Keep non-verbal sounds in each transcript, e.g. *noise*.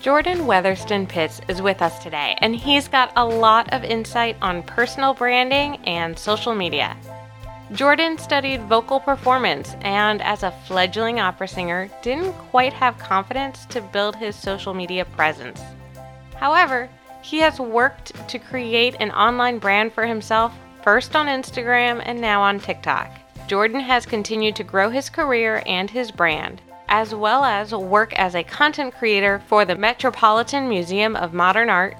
Jordan Weatherston Pitts is with us today, and he's got a lot of insight on personal branding and social media. Jordan studied vocal performance and, as a fledgling opera singer, didn't quite have confidence to build his social media presence. However, he has worked to create an online brand for himself, first on Instagram and now on TikTok. Jordan has continued to grow his career and his brand, as well as work as a content creator for the Metropolitan Museum of Modern Art.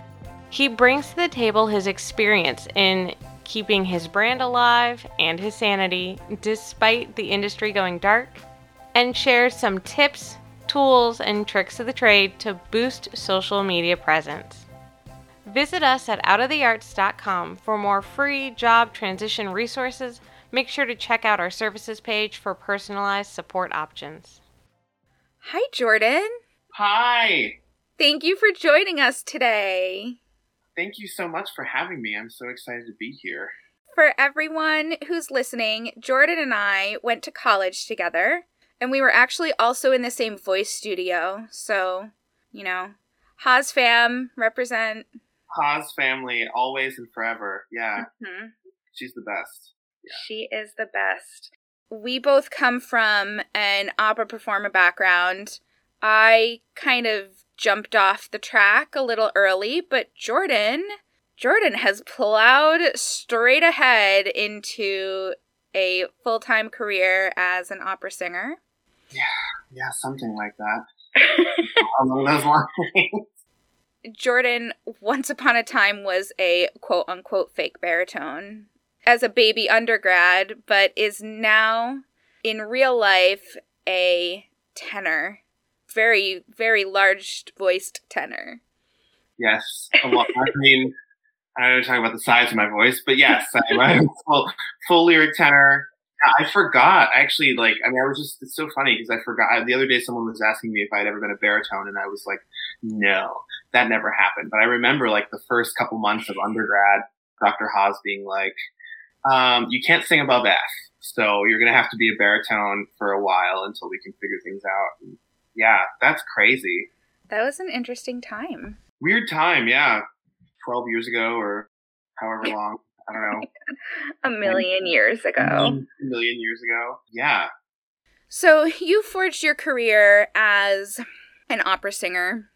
He brings to the table his experience in keeping his brand alive and his sanity despite the industry going dark, and shares some tips, tools, and tricks of the trade to boost social media presence. Visit us at outofthearts.com for more free job transition resources Make sure to check out our services page for personalized support options. Hi, Jordan. Hi. Thank you for joining us today. Thank you so much for having me. I'm so excited to be here. For everyone who's listening, Jordan and I went to college together, and we were actually also in the same voice studio. So, you know, Haas fam, represent. Haas family, always and forever. Yeah. Mm-hmm. She's the best. Yeah. She is the best. We both come from an opera performer background. I kind of jumped off the track a little early, but Jordan, Jordan has plowed straight ahead into a full-time career as an opera singer. Yeah, yeah, something like that. *laughs* *laughs* Along those lines. Jordan, once upon a time, was a quote unquote fake baritone as a baby undergrad, but is now in real life a tenor. Very, very large voiced tenor. Yes. Lot. I mean, I don't talking about the size of my voice, but yes, I'm a *laughs* full, full lyric tenor. I forgot actually. Like, I mean, I was just, it's so funny because I forgot the other day someone was asking me if I'd ever been a baritone and I was like, no, that never happened. But I remember like the first couple months of undergrad, Dr. Haas being like, um, you can't sing above F. So you're going to have to be a baritone for a while until we can figure things out. And yeah, that's crazy. That was an interesting time. Weird time, yeah. 12 years ago or however *laughs* long. I don't know. a million years ago. A million years ago. Yeah. So you forged your career as an opera singer,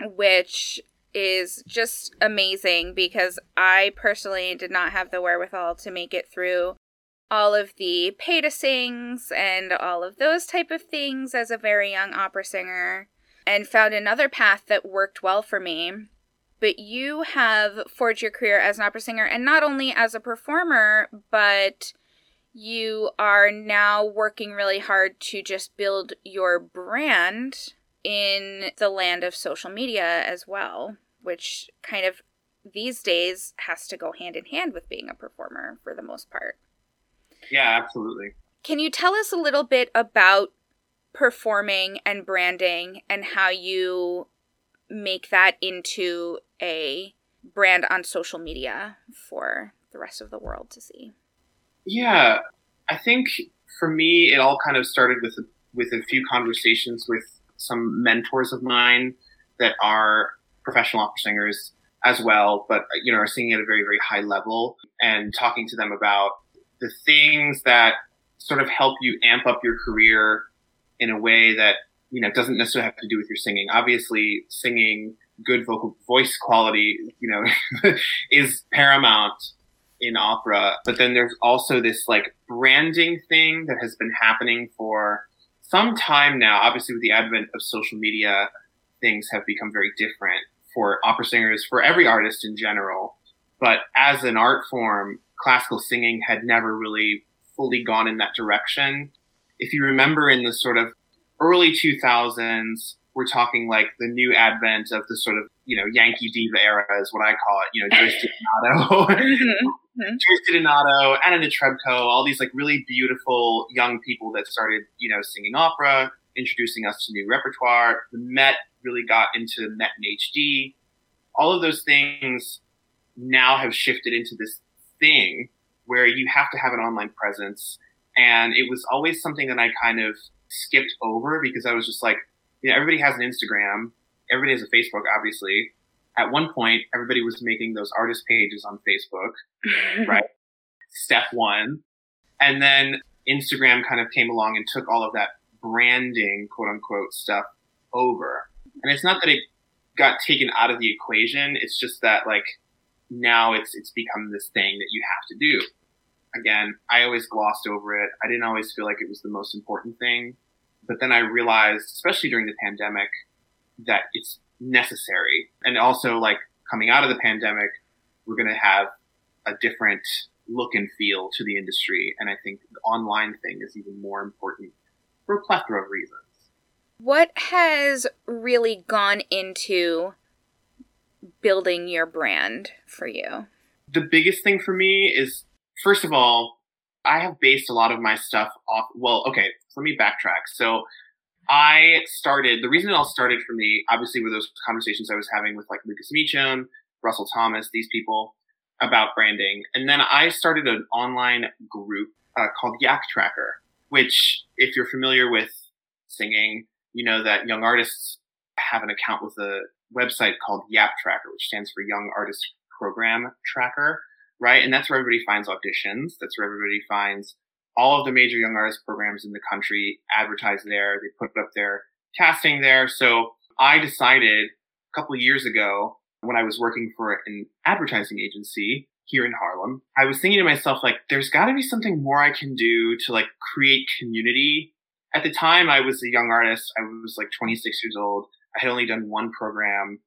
which is just amazing because I personally did not have the wherewithal to make it through all of the pay to sings and all of those type of things as a very young opera singer and found another path that worked well for me. But you have forged your career as an opera singer and not only as a performer, but you are now working really hard to just build your brand in the land of social media as well, which kind of these days has to go hand in hand with being a performer for the most part. Yeah, absolutely. Can you tell us a little bit about performing and branding and how you make that into a brand on social media for the rest of the world to see? Yeah, I think for me, it all kind of started with a, with a few conversations with some mentors of mine that are professional opera singers as well, but you know are singing at a very very high level and talking to them about the things that sort of help you amp up your career in a way that you know doesn't necessarily have to do with your singing. Obviously, singing good vocal voice quality, you know, *laughs* is paramount in opera. But then there's also this like branding thing that has been happening for some time now. Obviously, with the advent of social media, things have become very different for opera singers, for every artist in general. But as an art form, classical singing had never really fully gone in that direction. If you remember in the sort of early 2000s, we're talking like the new advent of the sort of, you know, Yankee diva era is what I call it, you know, *laughs* Joyce DiDonato, mm-hmm. Joyce DiDonato, Anna Netrebko, all these like really beautiful young people that started, you know, singing opera, introducing us to new repertoire. The Met really got into Met and HD. All of those things now have shifted into this thing where you have to have an online presence. And it was always something that I kind of skipped over because I was just like, you know, everybody has an Instagram. everybody has a Facebook, obviously. At one point, everybody was making those artist pages on Facebook, *laughs* right? Step one. And then Instagram kind of came along and took all of that branding, quote unquote, stuff over. And it's not that it got taken out of the equation. It's just that like now it's it's become this thing that you have to do. Again, I always glossed over it. I didn't always feel like it was the most important thing. But then I realized, especially during the pandemic, that it's necessary. And also like coming out of the pandemic, we're going to have a different look and feel to the industry. And I think the online thing is even more important for a plethora of reasons. What has really gone into building your brand for you? The biggest thing for me is, first of all, I have based a lot of my stuff off. Well, okay, let me backtrack. So I started, the reason it all started for me, obviously, were those conversations I was having with like Lucas Meachem, Russell Thomas, these people about branding. And then I started an online group uh, called Yak Tracker, which, if you're familiar with singing, you know that young artists have an account with a website called YAP Tracker, which stands for Young Artist Program Tracker, right? And that's where everybody finds auditions. That's where everybody finds all of the major young artist programs in the country advertise there. They put up their casting there. So I decided a couple years ago when I was working for an advertising agency here in Harlem, I was thinking to myself, like, there's got to be something more I can do to like create community. At the time, I was a young artist. I was like 26 years old. I had only done one program.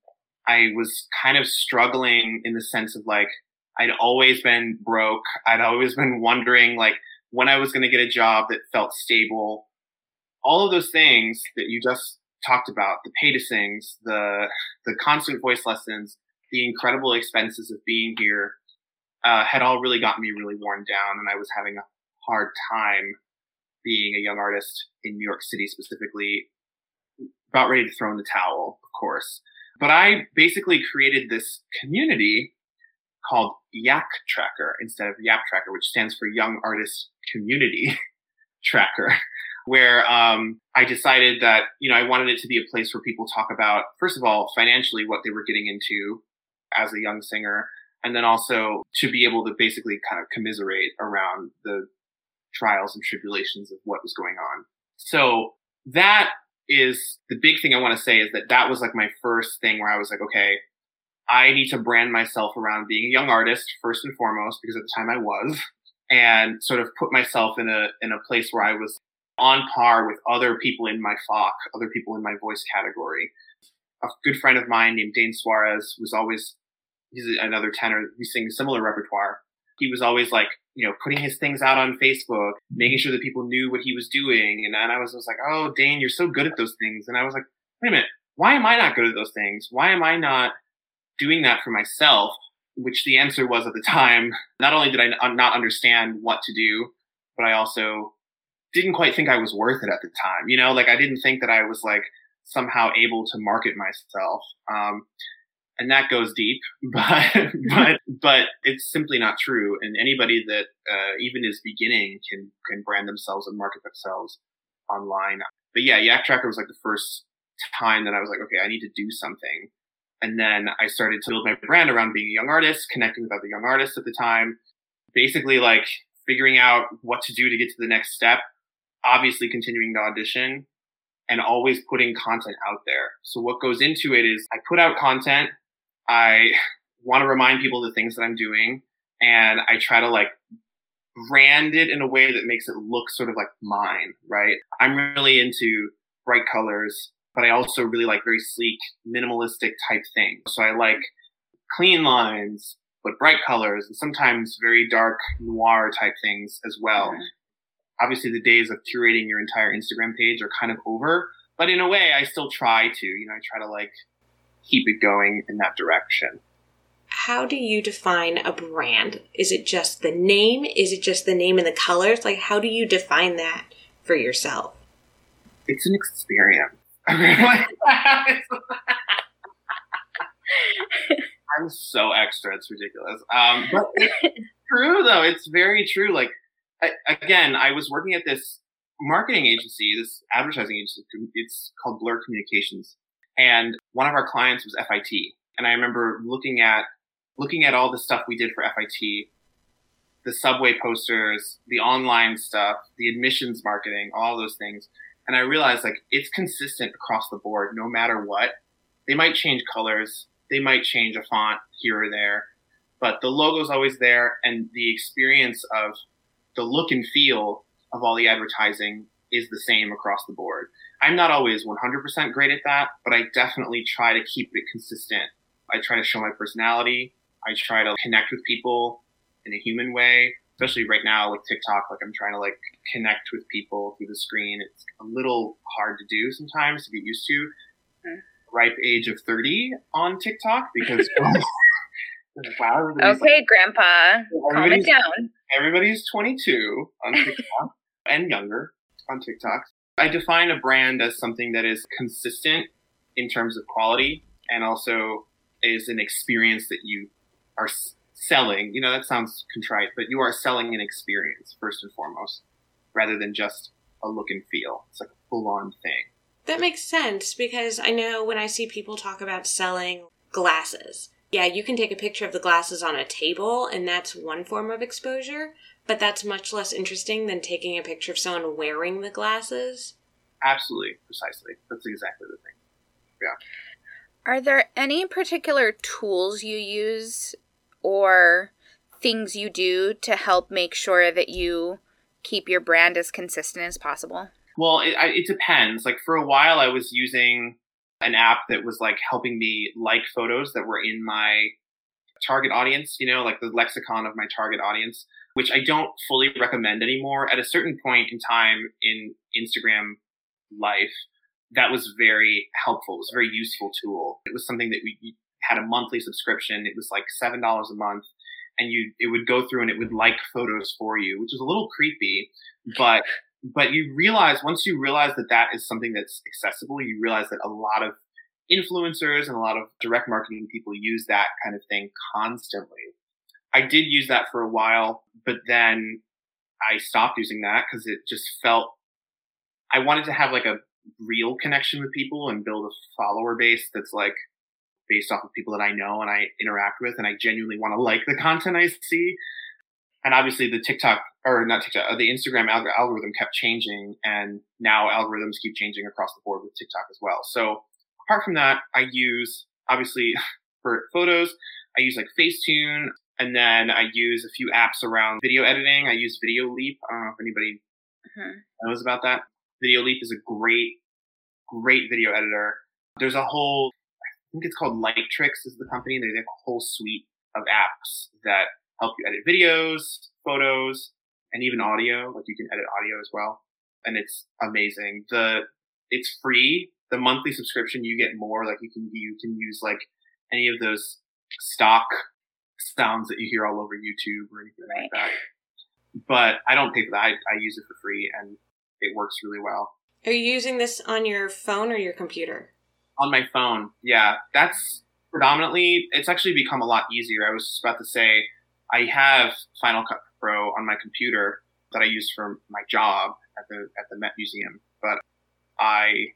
I was kind of struggling in the sense of like, I'd always been broke. I'd always been wondering like when I was going to get a job that felt stable. All of those things that you just talked about, the pay to sings, the, the constant voice lessons, the incredible expenses of being here, uh, had all really gotten me really worn down and I was having a hard time being a young artist in New York City specifically, about ready to throw in the towel, of course. But I basically created this community called Yak Tracker instead of Yap Tracker, which stands for Young Artist Community *laughs* Tracker, *laughs* where um, I decided that you know I wanted it to be a place where people talk about first of all financially what they were getting into as a young singer, and then also to be able to basically kind of commiserate around the trials and tribulations of what was going on. So that is the big thing I want to say is that that was like my first thing where I was like, okay, I need to brand myself around being a young artist first and foremost, because at the time I was, and sort of put myself in a in a place where I was on par with other people in my flock, other people in my voice category. A good friend of mine named Dane Suarez was always he's another tenor. We sing similar repertoire. He was always like, you know, putting his things out on Facebook, making sure that people knew what he was doing. And, and I was just like, oh, Dane, you're so good at those things. And I was like, wait a minute, why am I not good at those things? Why am I not doing that for myself, which the answer was at the time, not only did I not understand what to do, but I also didn't quite think I was worth it at the time. You know, like I didn't think that I was like somehow able to market myself. Um, and that goes deep, *laughs* but, but, but it's simply not true. And anybody that, uh, even is beginning can, can brand themselves and market themselves online. But yeah, Yak Tracker was like the first time that I was like, okay, I need to do something. And then I started to build my brand around being a young artist, connecting with other young artists at the time, basically like figuring out what to do to get to the next step, obviously continuing to audition and always putting content out there. So what goes into it is I put out content. I want to remind people the things that I'm doing and I try to like brand it in a way that makes it look sort of like mine, right? I'm really into bright colors, but I also really like very sleek, minimalistic type things. So I like clean lines, but bright colors and sometimes very dark noir type things as well. Mm-hmm. Obviously the days of curating your entire Instagram page are kind of over, but in a way I still try to, you know, I try to like keep it going in that direction. How do you define a brand? Is it just the name? Is it just the name and the colors? Like how do you define that for yourself? It's an experience. *laughs* I'm so extra. It's ridiculous. Um, but it's *laughs* true though. It's very true. Like I, again, I was working at this marketing agency, this advertising agency. It's called Blur Communications, And one of our clients was FIT. And I remember looking at looking at all the stuff we did for FIT, the subway posters, the online stuff, the admissions marketing, all those things. And I realized like it's consistent across the board, no matter what. They might change colors, they might change a font here or there, but the logo's always there and the experience of the look and feel of all the advertising is the same across the board. I'm not always 100% great at that, but I definitely try to keep it consistent. I try to show my personality. I try to connect with people in a human way, especially right now with TikTok. Like I'm trying to like connect with people through the screen. It's a little hard to do sometimes to get used to. Mm. Ripe age of 30 on TikTok because *laughs* *laughs* wow. Okay, like, Grandpa, calm it down. Everybody's 22 on TikTok *laughs* and younger on TikTok. I define a brand as something that is consistent in terms of quality and also is an experience that you are selling. You know, that sounds contrite, but you are selling an experience first and foremost rather than just a look and feel. It's like a full on thing. That makes sense because I know when I see people talk about selling glasses, yeah, you can take a picture of the glasses on a table and that's one form of exposure but that's much less interesting than taking a picture of someone wearing the glasses. Absolutely, precisely. That's exactly the thing. Yeah. Are there any particular tools you use or things you do to help make sure that you keep your brand as consistent as possible? Well, it, it depends. Like for a while, I was using an app that was like helping me like photos that were in my target audience, you know, like the lexicon of my target audience which I don't fully recommend anymore. At a certain point in time in Instagram life, that was very helpful. It was a very useful tool. It was something that we had a monthly subscription. It was like $7 a month and you, it would go through and it would like photos for you, which was a little creepy, but, but you realize once you realize that that is something that's accessible, you realize that a lot of influencers and a lot of direct marketing people use that kind of thing constantly. I did use that for a while, but then I stopped using that because it just felt I wanted to have like a real connection with people and build a follower base that's like based off of people that I know and I interact with and I genuinely want to like the content I see. And obviously the TikTok or not TikTok, uh, the Instagram algorithm kept changing and now algorithms keep changing across the board with TikTok as well. So apart from that, I use obviously *laughs* for photos, I use like Facetune. And then I use a few apps around video editing. I use Videoleap. I don't know if anybody mm-hmm. knows about that. Videoleap is a great, great video editor. There's a whole, I think it's called Lightricks is the company. They have a whole suite of apps that help you edit videos, photos, and even audio. Like you can edit audio as well. And it's amazing. The, it's free. The monthly subscription, you get more. Like you can, you can use like any of those stock sounds that you hear all over YouTube or anything right. like that. But I don't pay for that. I, I use it for free and it works really well. Are you using this on your phone or your computer? On my phone, yeah. That's predominantly, it's actually become a lot easier. I was just about to say, I have Final Cut Pro on my computer that I use for my job at the at the Met Museum, but I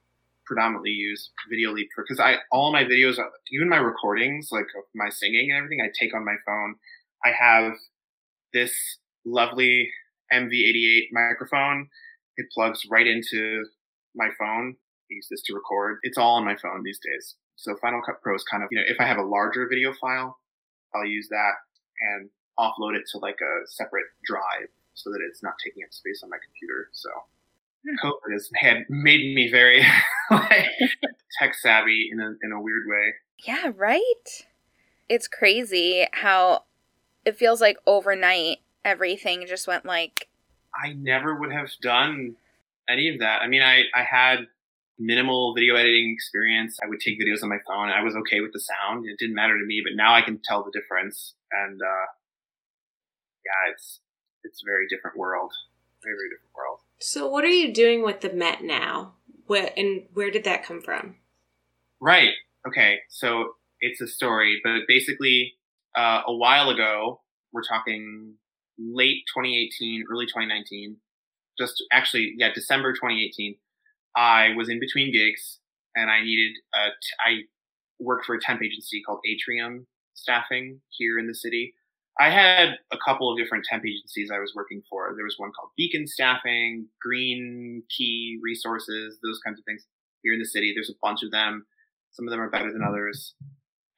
predominantly use Videoleap for because I all my videos, uh, even my recordings, like my singing and everything, I take on my phone. I have this lovely MV88 microphone. It plugs right into my phone. I use this to record. It's all on my phone these days. So Final Cut Pro is kind of, you know, if I have a larger video file, I'll use that and offload it to like a separate drive so that it's not taking up space on my computer. So COVID has had made me very *laughs* like, tech savvy in a in a weird way. Yeah, right. It's crazy how it feels like overnight everything just went like. I never would have done any of that. I mean, I I had minimal video editing experience. I would take videos on my phone. I was okay with the sound. It didn't matter to me, but now I can tell the difference. And uh, yeah, it's it's a very different world. Very very different world. So, what are you doing with the Met now? What and where did that come from? Right. Okay. So it's a story, but basically, uh, a while ago, we're talking late 2018, early 2019, just actually, yeah, December 2018. I was in between gigs and I needed a t- I worked for a temp agency called Atrium Staffing here in the city. I had a couple of different temp agencies I was working for. There was one called Beacon Staffing, Green Key Resources, those kinds of things here in the city. There's a bunch of them. Some of them are better than others.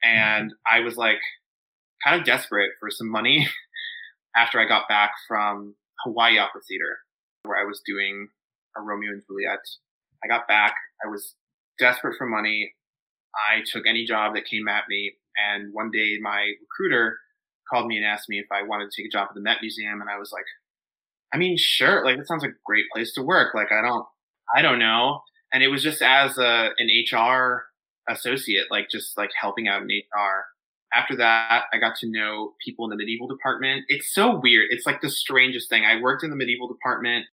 And I was like kind of desperate for some money *laughs* after I got back from Hawaii Opera Theater, where I was doing a Romeo and Juliet. I got back. I was desperate for money. I took any job that came at me. And one day my recruiter called me and asked me if I wanted to take a job at the Met Museum. And I was like, I mean, sure. Like, that sounds like a great place to work. Like, I don't, I don't know. And it was just as a, an HR associate, like just like helping out in HR. After that, I got to know people in the medieval department. It's so weird. It's like the strangest thing. I worked in the medieval department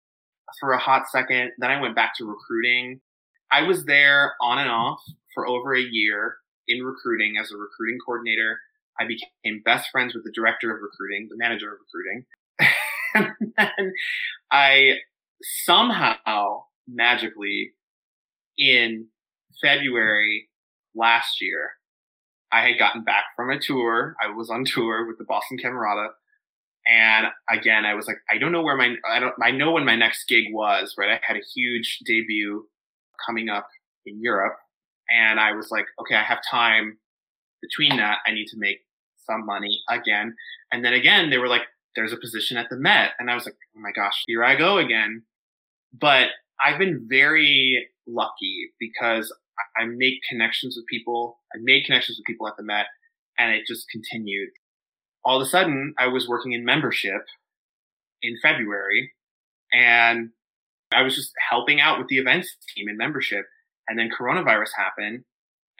for a hot second. Then I went back to recruiting. I was there on and off for over a year in recruiting as a recruiting coordinator. I became best friends with the director of recruiting, the manager of recruiting. *laughs* and then I somehow magically in February last year, I had gotten back from a tour. I was on tour with the Boston Camerata. And again, I was like, I don't know where my, I don't, I know when my next gig was, right? I had a huge debut coming up in Europe. And I was like, okay, I have time between that. I need to make some money again. And then again, they were like, there's a position at the Met. And I was like, oh my gosh, here I go again. But I've been very lucky because I make connections with people. I made connections with people at the Met and it just continued. All of a sudden, I was working in membership in February and I was just helping out with the events team in membership. And then coronavirus happened.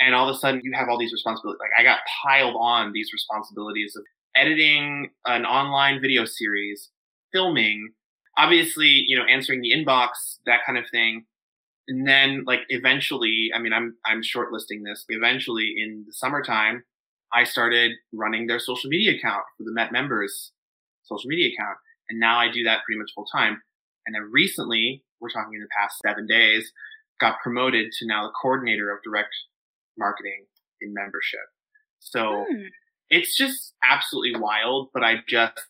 And all of a sudden, you have all these responsibilities. Like, I got piled on these responsibilities of editing an online video series, filming, obviously, you know, answering the inbox, that kind of thing. And then, like, eventually, I mean, I'm, I'm shortlisting this. Eventually, in the summertime, I started running their social media account for the Met members social media account. And now I do that pretty much full time. And then recently, we're talking in the past seven days, got promoted to now the coordinator of direct marketing in membership. So hmm. it's just absolutely wild, but I just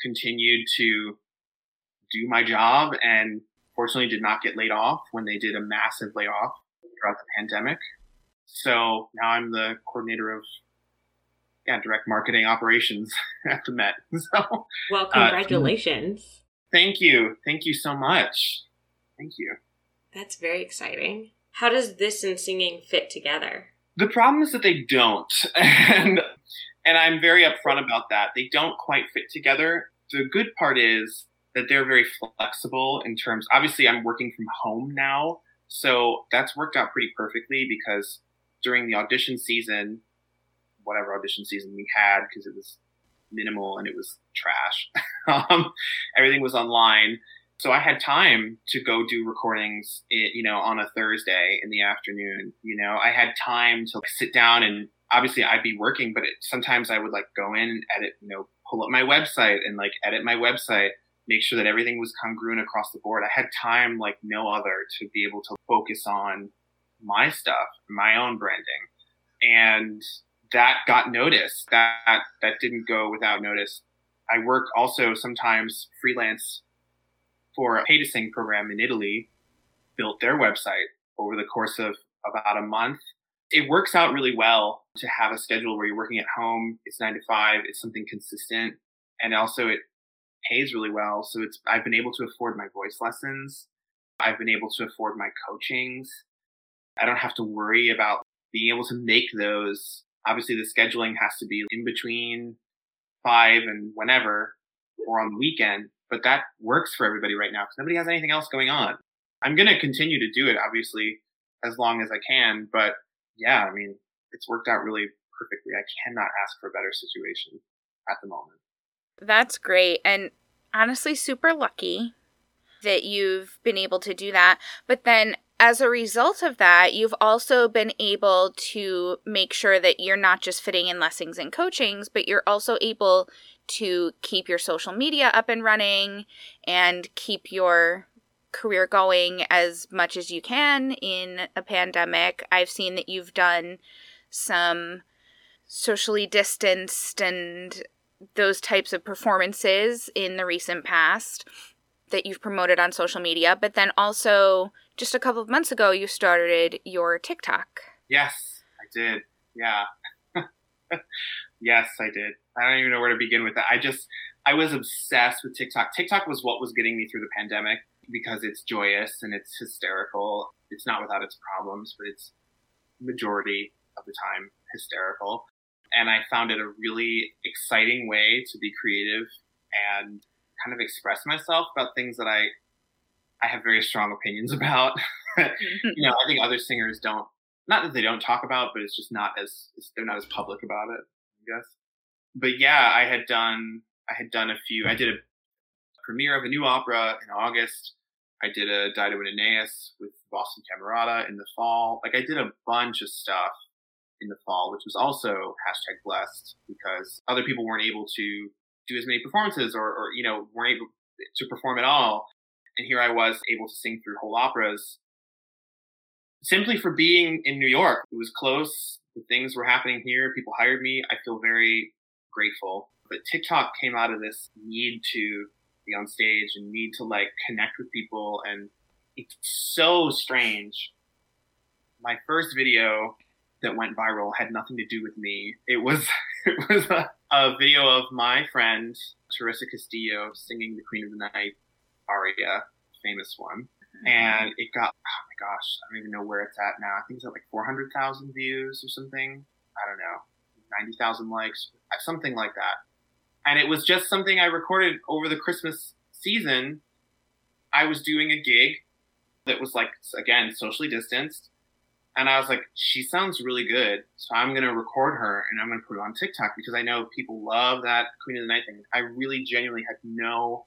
continued to do my job and fortunately did not get laid off when they did a massive layoff throughout the pandemic. So now I'm the coordinator of yeah, direct marketing operations *laughs* at the Met. *laughs* So well, uh, congratulations. Uh, thank you. Thank you so much. Thank you. That's very exciting. How does this and singing fit together? The problem is that they don't. *laughs* and and I'm very upfront about that. They don't quite fit together. The good part is that they're very flexible in terms obviously I'm working from home now, so that's worked out pretty perfectly because during the audition season, whatever audition season we had because it was minimal and it was trash. *laughs* um, everything was online. So I had time to go do recordings, you know, on a Thursday in the afternoon. You know, I had time to sit down and obviously I'd be working, but it, sometimes I would like go in and edit, you know, pull up my website and like edit my website, make sure that everything was congruent across the board. I had time like no other to be able to focus on my stuff, my own branding. And that got noticed. That that didn't go without notice. I work also sometimes freelance for a pay to sing program in Italy, built their website over the course of about a month. It works out really well to have a schedule where you're working at home. It's nine to five. It's something consistent. And also it pays really well. So it's, I've been able to afford my voice lessons. I've been able to afford my coachings. I don't have to worry about being able to make those. Obviously the scheduling has to be in between five and whenever or on the weekend but that works for everybody right now because nobody has anything else going on. I'm going to continue to do it, obviously, as long as I can. But yeah, I mean, it's worked out really perfectly. I cannot ask for a better situation at the moment. That's great. And honestly, super lucky that you've been able to do that. But then as a result of that, you've also been able to make sure that you're not just fitting in lessons and coachings, but you're also able to keep your social media up and running and keep your career going as much as you can in a pandemic. I've seen that you've done some socially distanced and those types of performances in the recent past that you've promoted on social media, but then also just a couple of months ago you started your TikTok. Yes, I did. Yeah. *laughs* yes, I did. I don't even know where to begin with that. I just I was obsessed with TikTok. TikTok was what was getting me through the pandemic because it's joyous and it's hysterical. It's not without its problems, but it's majority of the time hysterical. And I found it a really exciting way to be creative and kind of express myself about things that I I have very strong opinions *laughs* about. Mm-hmm. you know, I think other singers don't not that they don't talk about, but it's just not as they're not as public about it, I guess. But yeah, I had done I had done a few I did a premiere of a new opera in August. I did a Dido and Aeneas with Boston Camerata in the fall. Like I did a bunch of stuff in the fall, which was also hashtag blessed because other people weren't able to do as many performances or, or you know, weren't able to perform at all. And here I was able to sing through whole operas simply for being in New York. It was close. The things were happening here. People hired me. I feel very grateful. But TikTok came out of this need to be on stage and need to like connect with people. And it's so strange. My first video that went viral had nothing to do with me. It was *laughs* it was a, a video of my friend Teresa Castillo singing the Queen of the Night aria, famous one. And it got oh my gosh, I don't even know where it's at now. I think it's at like four hundred thousand views or something. I don't know, ninety thousand likes, uh, something like that. And it was just something I recorded over the Christmas season. I was doing a gig that was like again socially distanced and I was like, she sounds really good. So I'm going to record her and I'm going to put it on TikTok because I know people love that Queen of the Night thing. I really genuinely had no,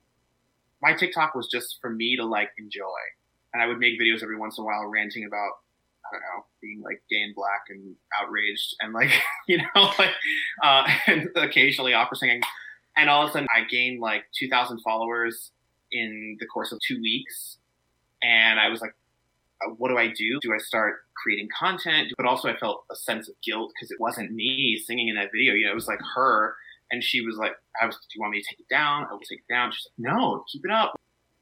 my TikTok was just for me to like enjoy. And I would make videos every once in a while ranting about, I don't know, being like gay and black and outraged and like, *laughs* you know, *laughs* like, uh, *laughs* and occasionally opera singing. And all of a sudden I gained like 2,000 followers in the course of two weeks. And I was like, uh, what do I do? Do I start creating content? But also, I felt a sense of guilt because it wasn't me singing in that video. You know, it was like her, and she was like, "I was. Do you want me to take it down? I will take it down." She's like, "No, keep it up.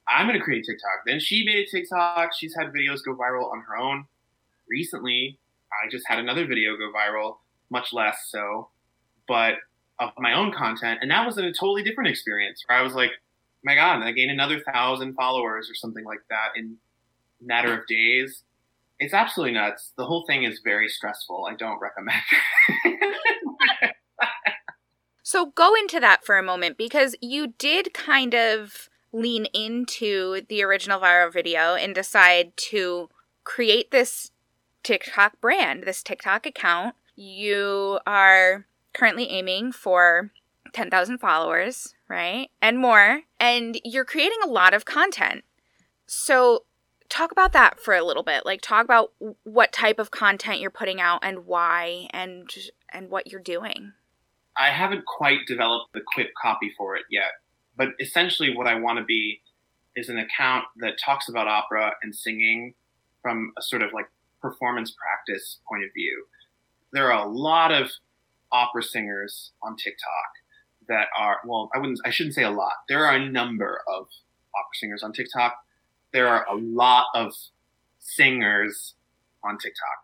I'm going to create TikTok." Then she made a TikTok. She's had videos go viral on her own. Recently, I just had another video go viral, much less so, but of my own content, and that was a totally different experience. Where I was like, "My God!" I gained another thousand followers or something like that in matter of days. It's absolutely nuts. The whole thing is very stressful. I don't recommend. *laughs* so go into that for a moment because you did kind of lean into the original viral video and decide to create this TikTok brand, this TikTok account. You are currently aiming for 10,000 followers, right? And more. And you're creating a lot of content. So talk about that for a little bit. Like talk about what type of content you're putting out and why and and what you're doing. I haven't quite developed the quick copy for it yet, but essentially what I want to be is an account that talks about opera and singing from a sort of like performance practice point of view. There are a lot of opera singers on TikTok that are well, I wouldn't I shouldn't say a lot. There are a number of opera singers on TikTok there are a lot of singers on TikTok.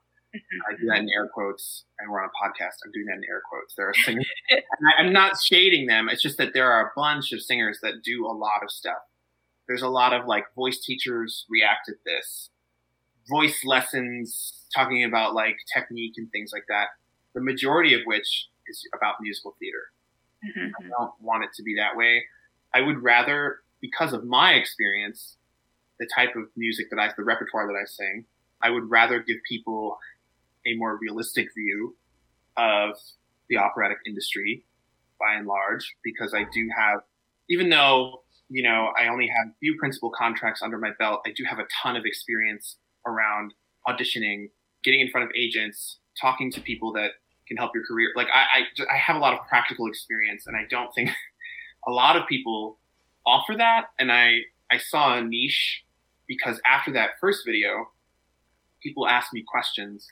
I do that in air quotes, and we're on a podcast. I'm doing that in air quotes. There are singers. I, am not shading them. It's just that there are a bunch of singers that do a lot of stuff. There's a lot of like voice teachers react at this, voice lessons talking about like technique and things like that. The majority of which is about musical theater. Mm-hmm. I don't want it to be that way. I would rather, because of my experience, the type of music that I, the repertoire that I sing. I would rather give people a more realistic view of the operatic industry by and large, because I do have, even though, you know, I only have few principal contracts under my belt, I do have a ton of experience around auditioning, getting in front of agents, talking to people that can help your career. Like I, I, I have a lot of practical experience and I don't think *laughs* a lot of people offer that. And I, I saw a niche because after that first video, people asked me questions.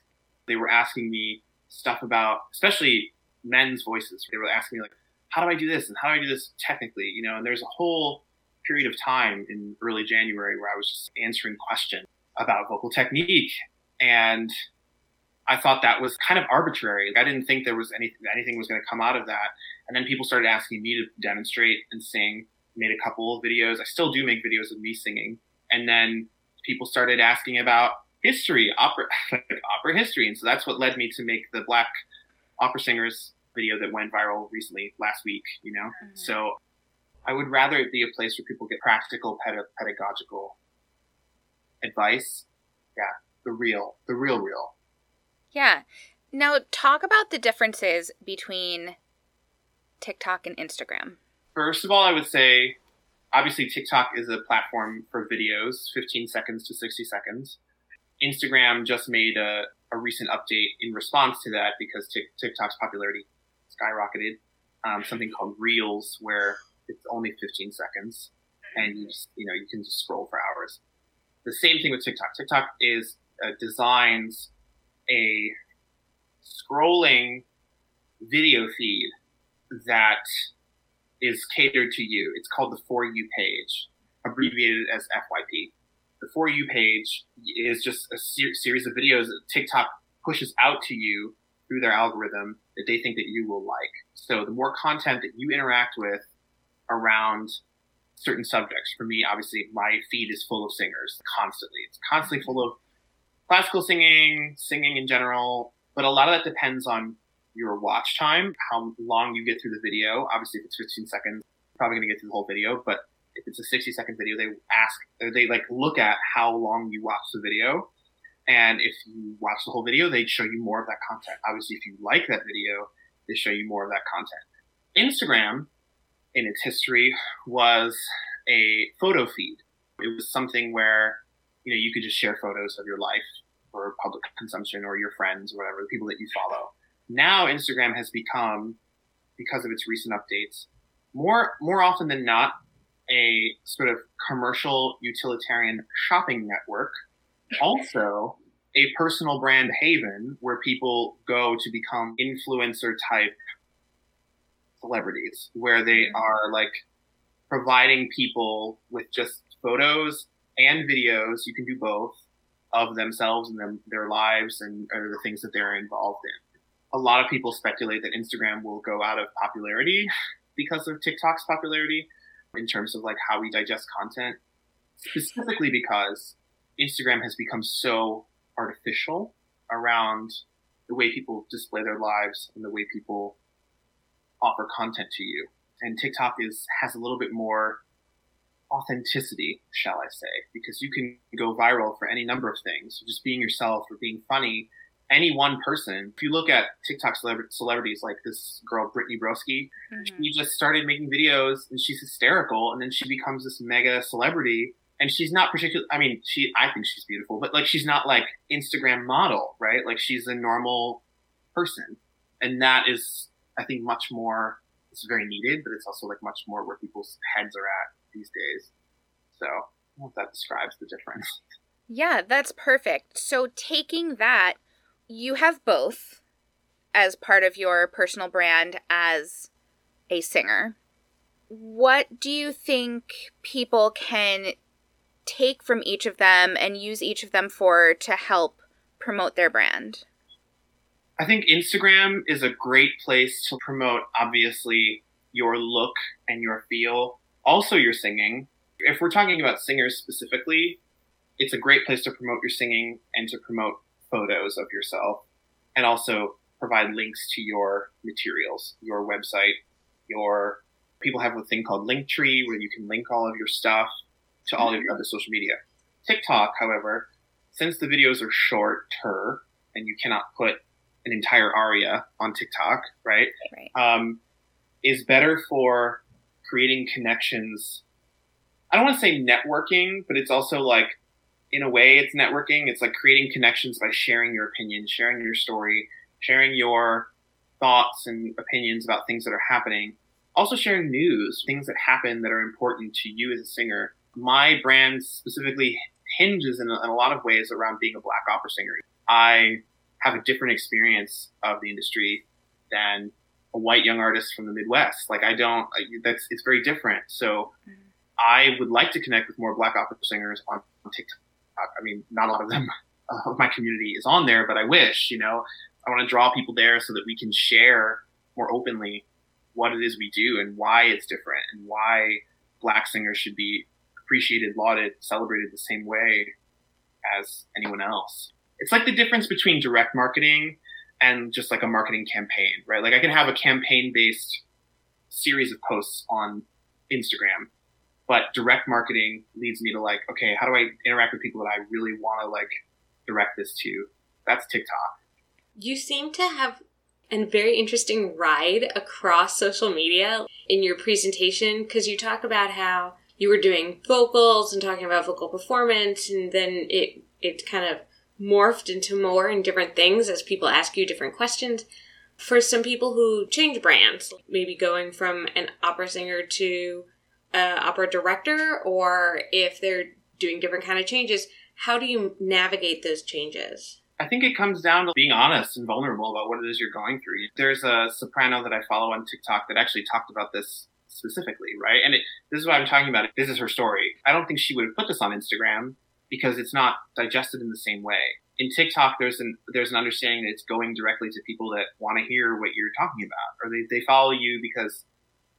They were asking me stuff about, especially men's voices. They were asking me like, how do I do this and how do I do this technically? You know, and there's a whole period of time in early January where I was just answering questions about vocal technique. And I thought that was kind of arbitrary. I didn't think there was anything anything was going to come out of that. And then people started asking me to demonstrate and sing. Made a couple of videos. I still do make videos of me singing. And then people started asking about history, opera, *laughs* opera history, and so that's what led me to make the Black Opera Singers video that went viral recently last week. You know, mm-hmm. so I would rather it be a place where people get practical pedagogical advice. Yeah, the real, the real, real. Yeah. Now, talk about the differences between TikTok and Instagram. First of all, I would say obviously TikTok is a platform for videos, 15 seconds to 60 seconds. Instagram just made a, a recent update in response to that because TikTok's popularity skyrocketed. Um, something called Reels, where it's only 15 seconds, and you just, you know you can just scroll for hours. The same thing with TikTok. TikTok is uh, designs a scrolling video feed that is catered to you. It's called the For You page, abbreviated as FYP. For You page is just a ser- series of videos that TikTok pushes out to you through their algorithm that they think that you will like. So the more content that you interact with around certain subjects, for me, obviously, my feed is full of singers constantly. It's constantly full of classical singing, singing in general, but a lot of that depends on your watch time, how long you get through the video. Obviously, if it's 15 seconds, probably going to get through the whole video, but if it's a 60 second video, they ask, they like look at how long you watch the video. And if you watch the whole video, they show you more of that content. Obviously, if you like that video, they show you more of that content. Instagram, in its history, was a photo feed. It was something where you know you could just share photos of your life for public consumption or your friends or whatever the people that you follow. Now Instagram has become, because of its recent updates, more more often than not a sort of commercial utilitarian shopping network. *laughs* Also, a personal brand haven where people go to become influencer type celebrities, where they mm-hmm. are like providing people with just photos and videos. You can do both of themselves and them, their lives and or the things that they're involved in. A lot of people speculate that Instagram will go out of popularity because of TikTok's popularity in terms of like how we digest content, specifically because Instagram has become so artificial around the way people display their lives and the way people offer content to you. And TikTok is has a little bit more authenticity, shall I say, because you can go viral for any number of things. Just being yourself or being funny. Any one person, if you look at TikTok celebrities like this girl, Brittany Broski, mm-hmm. she just started making videos and she's hysterical and then she becomes this mega celebrity and she's not particularly, I mean, she, I think she's beautiful, but like she's not like Instagram model, right? Like she's a normal person. And that is, I think, much more, it's very needed, but it's also like much more where people's heads are at these days. So I hope that describes the difference. Yeah, that's perfect. So taking that, you have both as part of your personal brand as a singer. What do you think people can take from each of them and use each of them for to help promote their brand? I think Instagram is a great place to promote, obviously, your look and your feel also your singing. If we're talking about singers specifically, it's a great place to promote your singing and to promote photos of yourself and also provide links to your materials, your website, your people have a thing called Linktree where you can link all of your stuff to all of your other social media. TikTok, however, since the videos are shorter and you cannot put an entire aria on TikTok, right? Right. Um, is better for creating connections. I don't want to say networking, but it's also like, in a way, it's networking. It's like creating connections by sharing your opinion, sharing your story, sharing your thoughts and opinions about things that are happening. Also sharing news, things that happen that are important to you as a singer. My brand specifically hinges in a, in a lot of ways around being a black opera singer. I have a different experience of the industry than a white young artist from the Midwest. Like I don't, that's, it's very different. So mm-hmm. I would like to connect with more black opera singers on, on I mean, not a lot of them *laughs* of my community is on there, but I wish, you know, I want to draw people there so that we can share more openly what it is we do and why it's different and why black singers should be appreciated, lauded, celebrated the same way as anyone else. It's like the difference between direct marketing and just like a marketing campaign, right? Like I can have a campaign based series of posts on Instagram, but direct marketing leads me to like, okay, how do I interact with people that I really want to like direct this to? That's TikTok. You seem to have a very interesting ride across social media in your presentation because you talk about how you were doing vocals and talking about vocal performance and then it it kind of morphed into more and different things as people ask you different questions. For some people who change brands, maybe going from an opera singer to an opera director, or if they're doing different kind of changes, how do you navigate those changes? I think it comes down to being honest and vulnerable about what it is you're going through. There's a soprano that I follow on TikTok that actually talked about this specifically, right? And it, this is what I'm talking about. This is her story. I don't think she would have put this on Instagram because it's not digested in the same way. In TikTok, there's an there's an understanding that it's going directly to people that want to hear what you're talking about, or they, they follow you because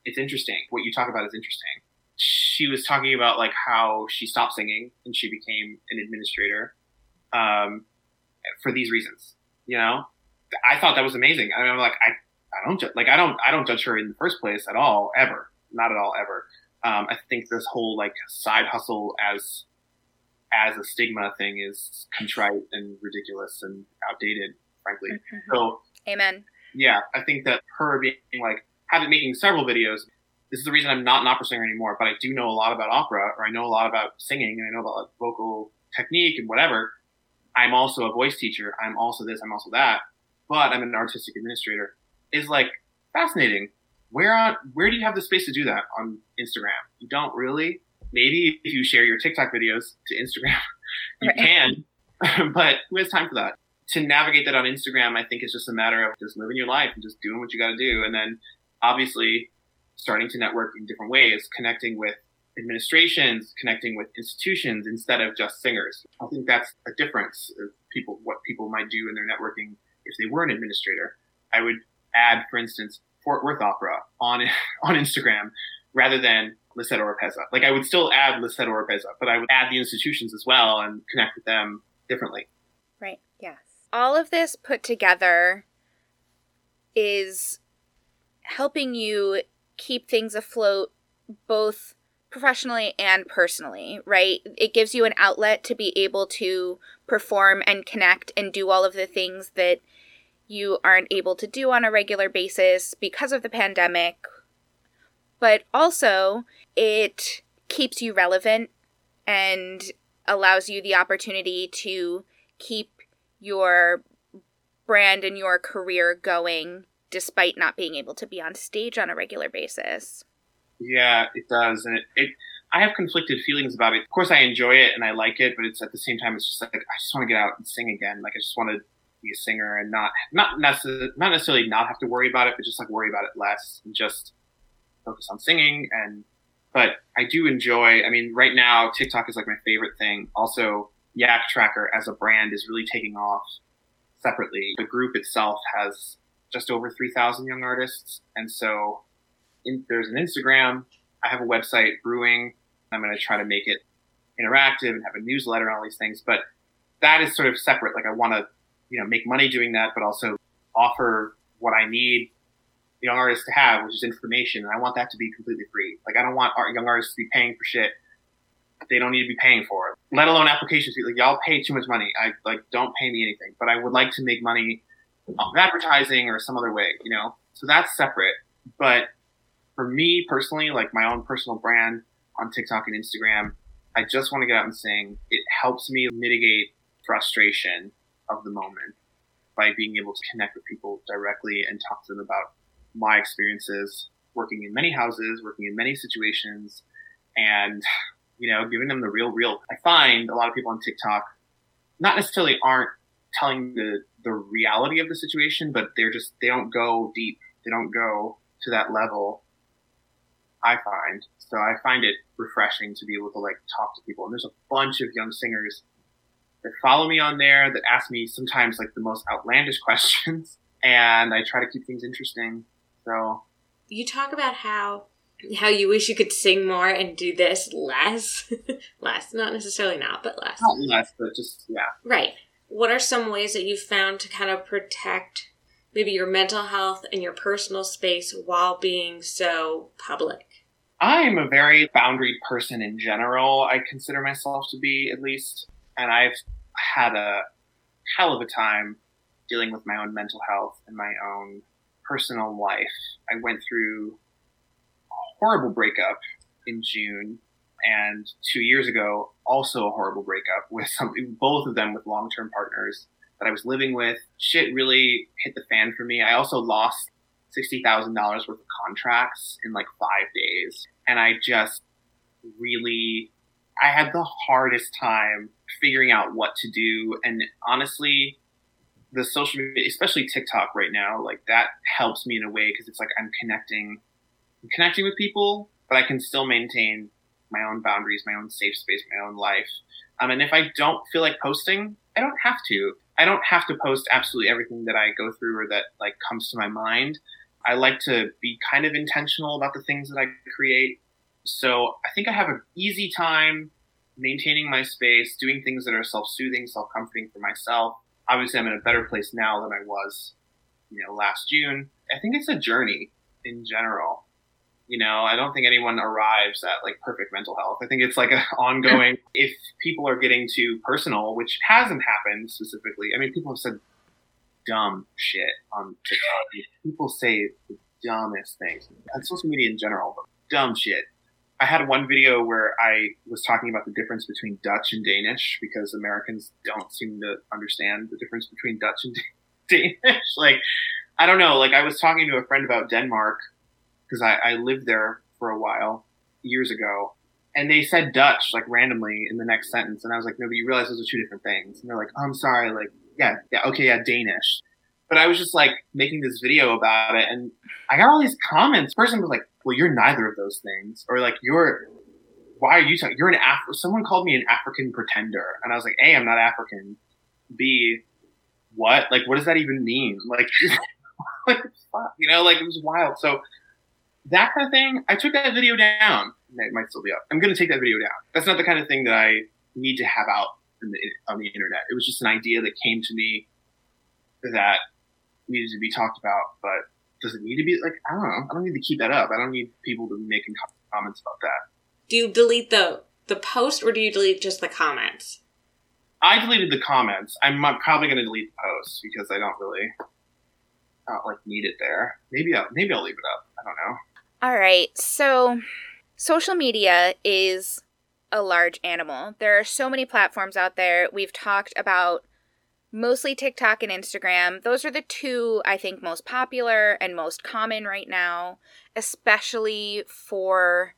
it's interesting. What you talk about is interesting. She was talking about like how she stopped singing and she became an administrator um, for these reasons. You know, I thought that was amazing. I mean, I'm like, I, I don't ju- like I don't I don't judge her in the first place at all ever, not at all ever. Um, I think this whole like side hustle as as a stigma thing is contrite and ridiculous and outdated, frankly. Mm-hmm. So, amen. Yeah, I think that her being like having making several videos. This is the reason I'm not an opera singer anymore, but I do know a lot about opera, or I know a lot about singing, and I know about like, vocal technique and whatever. I'm also a voice teacher. I'm also this. I'm also that. But I'm an artistic administrator. Is like fascinating. Where on where do you have the space to do that on Instagram? You don't really maybe if you share your TikTok videos to Instagram, *laughs* you right. can, *laughs* but who has time for that? To navigate that on Instagram, I think it's just a matter of just living your life and just doing what you got to do. And then obviously starting to network in different ways, connecting with administrations, connecting with institutions instead of just singers. I think that's a difference of people, what people might do in their networking if they were an administrator. I would add, for instance, Fort Worth Opera on, *laughs* on Instagram rather than Lisette Oropesa. Like I would still add Lisette Oropesa, but I would add the institutions as well and connect with them differently. Right. Yes. All of this put together is helping you keep things afloat both professionally and personally, right? It gives you an outlet to be able to perform and connect and do all of the things that you aren't able to do on a regular basis because of the pandemic but also it keeps you relevant and allows you the opportunity to keep your brand and your career going despite not being able to be on stage on a regular basis. Yeah, it does. And it, it I have conflicted feelings about it. Of course I enjoy it and I like it, but it's at the same time it's just like I just want to get out and sing again. Like I just want to be a singer and not not necessarily not necessarily not have to worry about it, but just like worry about it less and just focus on singing and but I do enjoy I mean right now TikTok is like my favorite thing. Also Yak Tracker as a brand is really taking off separately. The group itself has just over 3,000 young artists and so in, there's an Instagram, I have a website brewing. I'm going to try to make it interactive and have a newsletter and all these things, but that is sort of separate. Like I want to, you know, make money doing that, but also offer what I need young artists to have, which is information, and I want that to be completely free. Like I don't want art, young artists to be paying for shit they don't need to be paying for, it. let alone applications. Like y'all pay too much money. I like don't pay me anything, but I would like to make money advertising or some other way, you know. So that's separate. But for me personally, like my own personal brand on TikTok and Instagram, I just want to get out and sing. It helps me mitigate frustration of the moment by being able to connect with people directly and talk to them about my experiences working in many houses, working in many situations, and you know, giving them the real, real. I find a lot of people on TikTok not necessarily aren't telling the, the reality of the situation, but they're just, they don't go deep. They don't go to that level. I find. So I find it refreshing to be able to like talk to people. And there's a bunch of young singers that follow me on there that ask me sometimes like the most outlandish *laughs* questions. And I try to keep things interesting. So you talk about how how you wish you could sing more and do this less. *laughs* less, not necessarily not, but less. Not less, but just yeah. Right. What are some ways that you've found to kind of protect maybe your mental health and your personal space while being so public? I'm a very boundaried person in general. I consider myself to be at least, and I've had a hell of a time dealing with my own mental health and my own personal life. I went through a horrible breakup in June, and two years ago, also a horrible breakup with some, both of them with long term partners that I was living with. Shit really hit the fan for me. I also lost $60,000 worth of contracts in like five days. And I just really, I had the hardest time figuring out what to do. And honestly, the social media, especially TikTok right now, like that helps me in a way because it's like I'm connecting, I'm connecting with people, but I can still maintain my own boundaries, my own safe space, my own life. Um, and if I don't feel like posting, I don't have to. I don't have to post absolutely everything that I go through or that like comes to my mind. I like to be kind of intentional about the things that I create. So I think I have an easy time maintaining my space, doing things that are self-soothing, self-comforting for myself. Obviously, I'm in a better place now than I was, you know, last June. I think it's a journey in general. You know, I don't think anyone arrives at like perfect mental health. I think it's like an *laughs* ongoing. if people are getting too personal, which hasn't happened specifically, I mean, people have said dumb shit on TikTok. People say the dumbest things on social media in general, but dumb shit. I had one video where I was talking about the difference between Dutch and Danish because Americans don't seem to understand the difference between Dutch and *laughs* Danish. like, I don't know. Like, I was talking to a friend about Denmark because I, I lived there for a while years ago, and they said Dutch like randomly in the next sentence, and I was like, no, but you realize those are two different things. And they're like, oh, I'm sorry, like yeah, yeah, okay, yeah, Danish. But I was just like making this video about it, and I got all these comments. Person was like, "Well, you're neither of those things," or like, "You're why are you talking? You're an Af." Someone called me an African pretender, and I was like, "A, I'm not African. B, what? Like, what does that even mean? Like, *laughs* like, fuck, you know, like it was wild." So that kind of thing, I took that video down. It might still be up. I'm going to take that video down. That's not the kind of thing that I need to have out the, on the internet. It was just an idea that came to me that needed to be talked about. But does it need to be like I don't know? I don't need to keep that up. I don't need people to be making comments about that. Do you delete the the post or do you delete just the comments? I deleted the comments. I'm probably going to delete the post because I don't really, I don't like need it there. Maybe I'll maybe I'll leave it up. I don't know. All right. So, social media is a large animal. There are so many platforms out there. We've talked about mostly TikTok and Instagram. Those are the two I think most popular and most common right now, especially for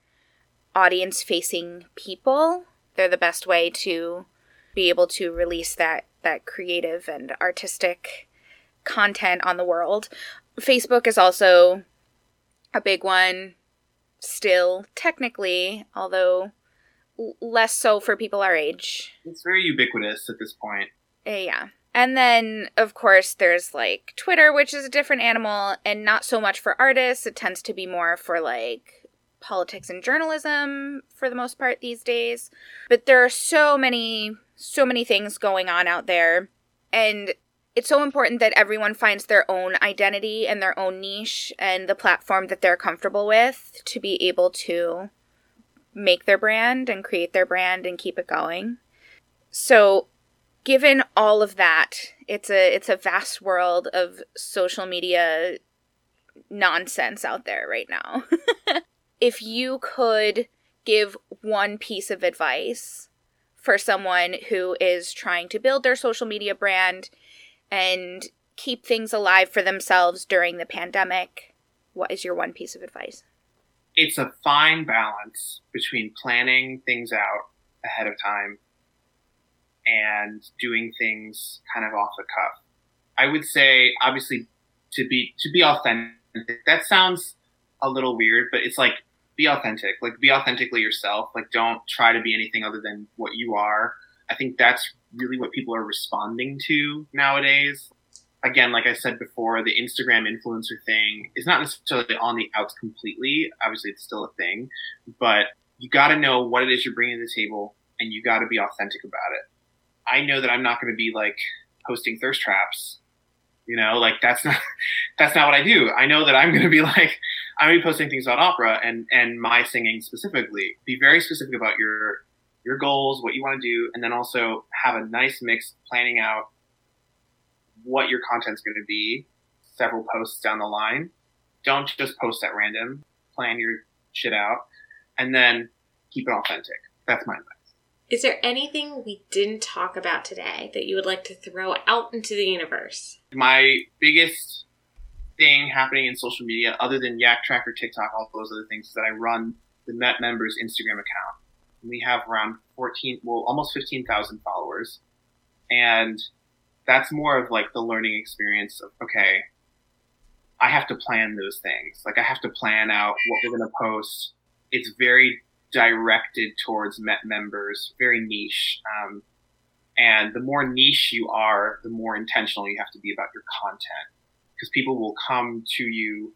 audience facing people. They're the best way to be able to release that that creative and artistic content on the world. Facebook is also a big one still technically, although less so for people our age. It's very ubiquitous at this point. Uh, yeah. And then, of course, there's like Twitter, which is a different animal and not so much for artists. It tends to be more for like politics and journalism for the most part these days. But there are so many, so many things going on out there. And it's so important that everyone finds their own identity and their own niche and the platform that they're comfortable with to be able to make their brand and create their brand and keep it going. So, given all of that, it's a it's a vast world of social media nonsense out there right now. *laughs* if you could give one piece of advice for someone who is trying to build their social media brand and keep things alive for themselves during the pandemic, what is your one piece of advice? it's a fine balance between planning things out ahead of time and doing things kind of off the cuff. I would say, obviously, to be to be authentic. That sounds a little weird, but it's like be authentic. Like be authentically yourself. Like don't try to be anything other than what you are. I think that's really what people are responding to nowadays. Again, like I said before, the Instagram influencer thing is not necessarily on the outs completely. Obviously, it's still a thing, but you got to know what it is you're bringing to the table and you got to be authentic about it. I know that I'm not going to be like posting thirst traps. You know, like that's not *laughs* that's not what I do. I know that I'm going to be *laughs* like I'm going to be posting things about opera and and my singing specifically. Be very specific about your your goals, what you want to do, and then also have a nice mix planning out what your content's going to be several posts down the line. Don't just post at random. Plan your shit out and then keep it authentic. That's my advice. Is there anything we didn't talk about today that you would like to throw out into the universe? My biggest thing happening in social media, other than Yak Tracker, TikTok, all those other things, is that I run the Met members Instagram account. We have around 14, well, almost 15,000 followers. And that's more of like the learning experience of, okay, I have to plan those things. Like I have to plan out what we're going to post. It's very directed towards Met members, very niche. Um, and the more niche you are, the more intentional you have to be about your content because people will come to you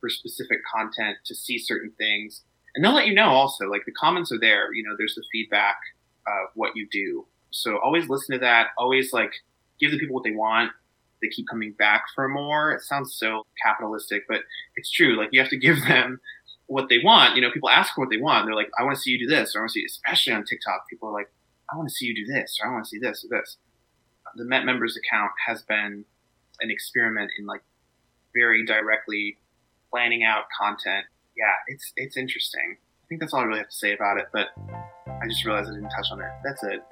for specific content to see certain things. And they'll let you know also, like the comments are there, you know, there's the feedback of what you do. So always listen to that. Always like give the people what they want. They keep coming back for more. It sounds so capitalistic, but it's true. Like you have to give *laughs* them what they want. You know, people ask for what they want. They're like, I want to see you do this, or I want to see, especially on TikTok, people are like, I want to see you do this, or I want to see this or this. The Met members account has been an experiment in like very directly planning out content. Yeah, it's it's interesting. I think that's all I really have to say about it. But I just realized I didn't touch on it. That's it.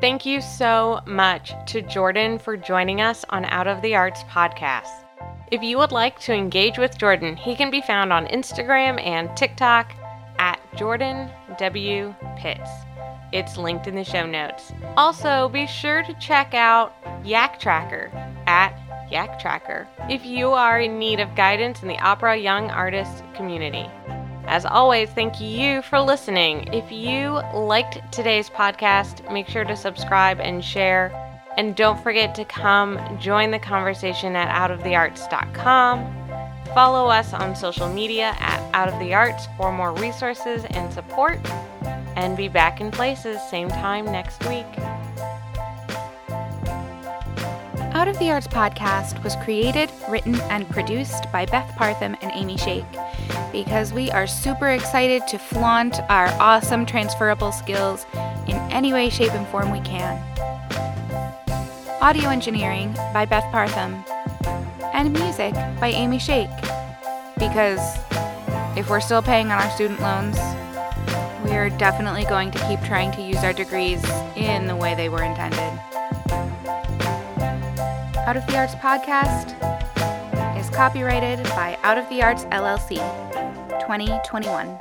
Thank you so much to Jordan for joining us on Out of the Arts podcast. If you would like to engage with Jordan, he can be found on Instagram and TikTok at Jordan W. Pitts. It's linked in the show notes. Also, be sure to check out Yak Tracker at Yak Tracker if you are in need of guidance in the opera young artist community. As always, thank you for listening. If you liked today's podcast, make sure to subscribe and share. And don't forget to come join the conversation at outofthearts.com. Follow us on social media at Out of the Arts for more resources and support. And be back in places same time next week. Out of the Arts podcast was created, written, and produced by Beth Partham and Amy Shake because we are super excited to flaunt our awesome transferable skills in any way, shape, and form we can. Audio engineering by Beth Partham, and music by Amy Shake. Because if we're still paying on our student loans, we are definitely going to keep trying to use our degrees in the way they were intended. Out of the Arts podcast is copyrighted by Out of the Arts LLC 2021.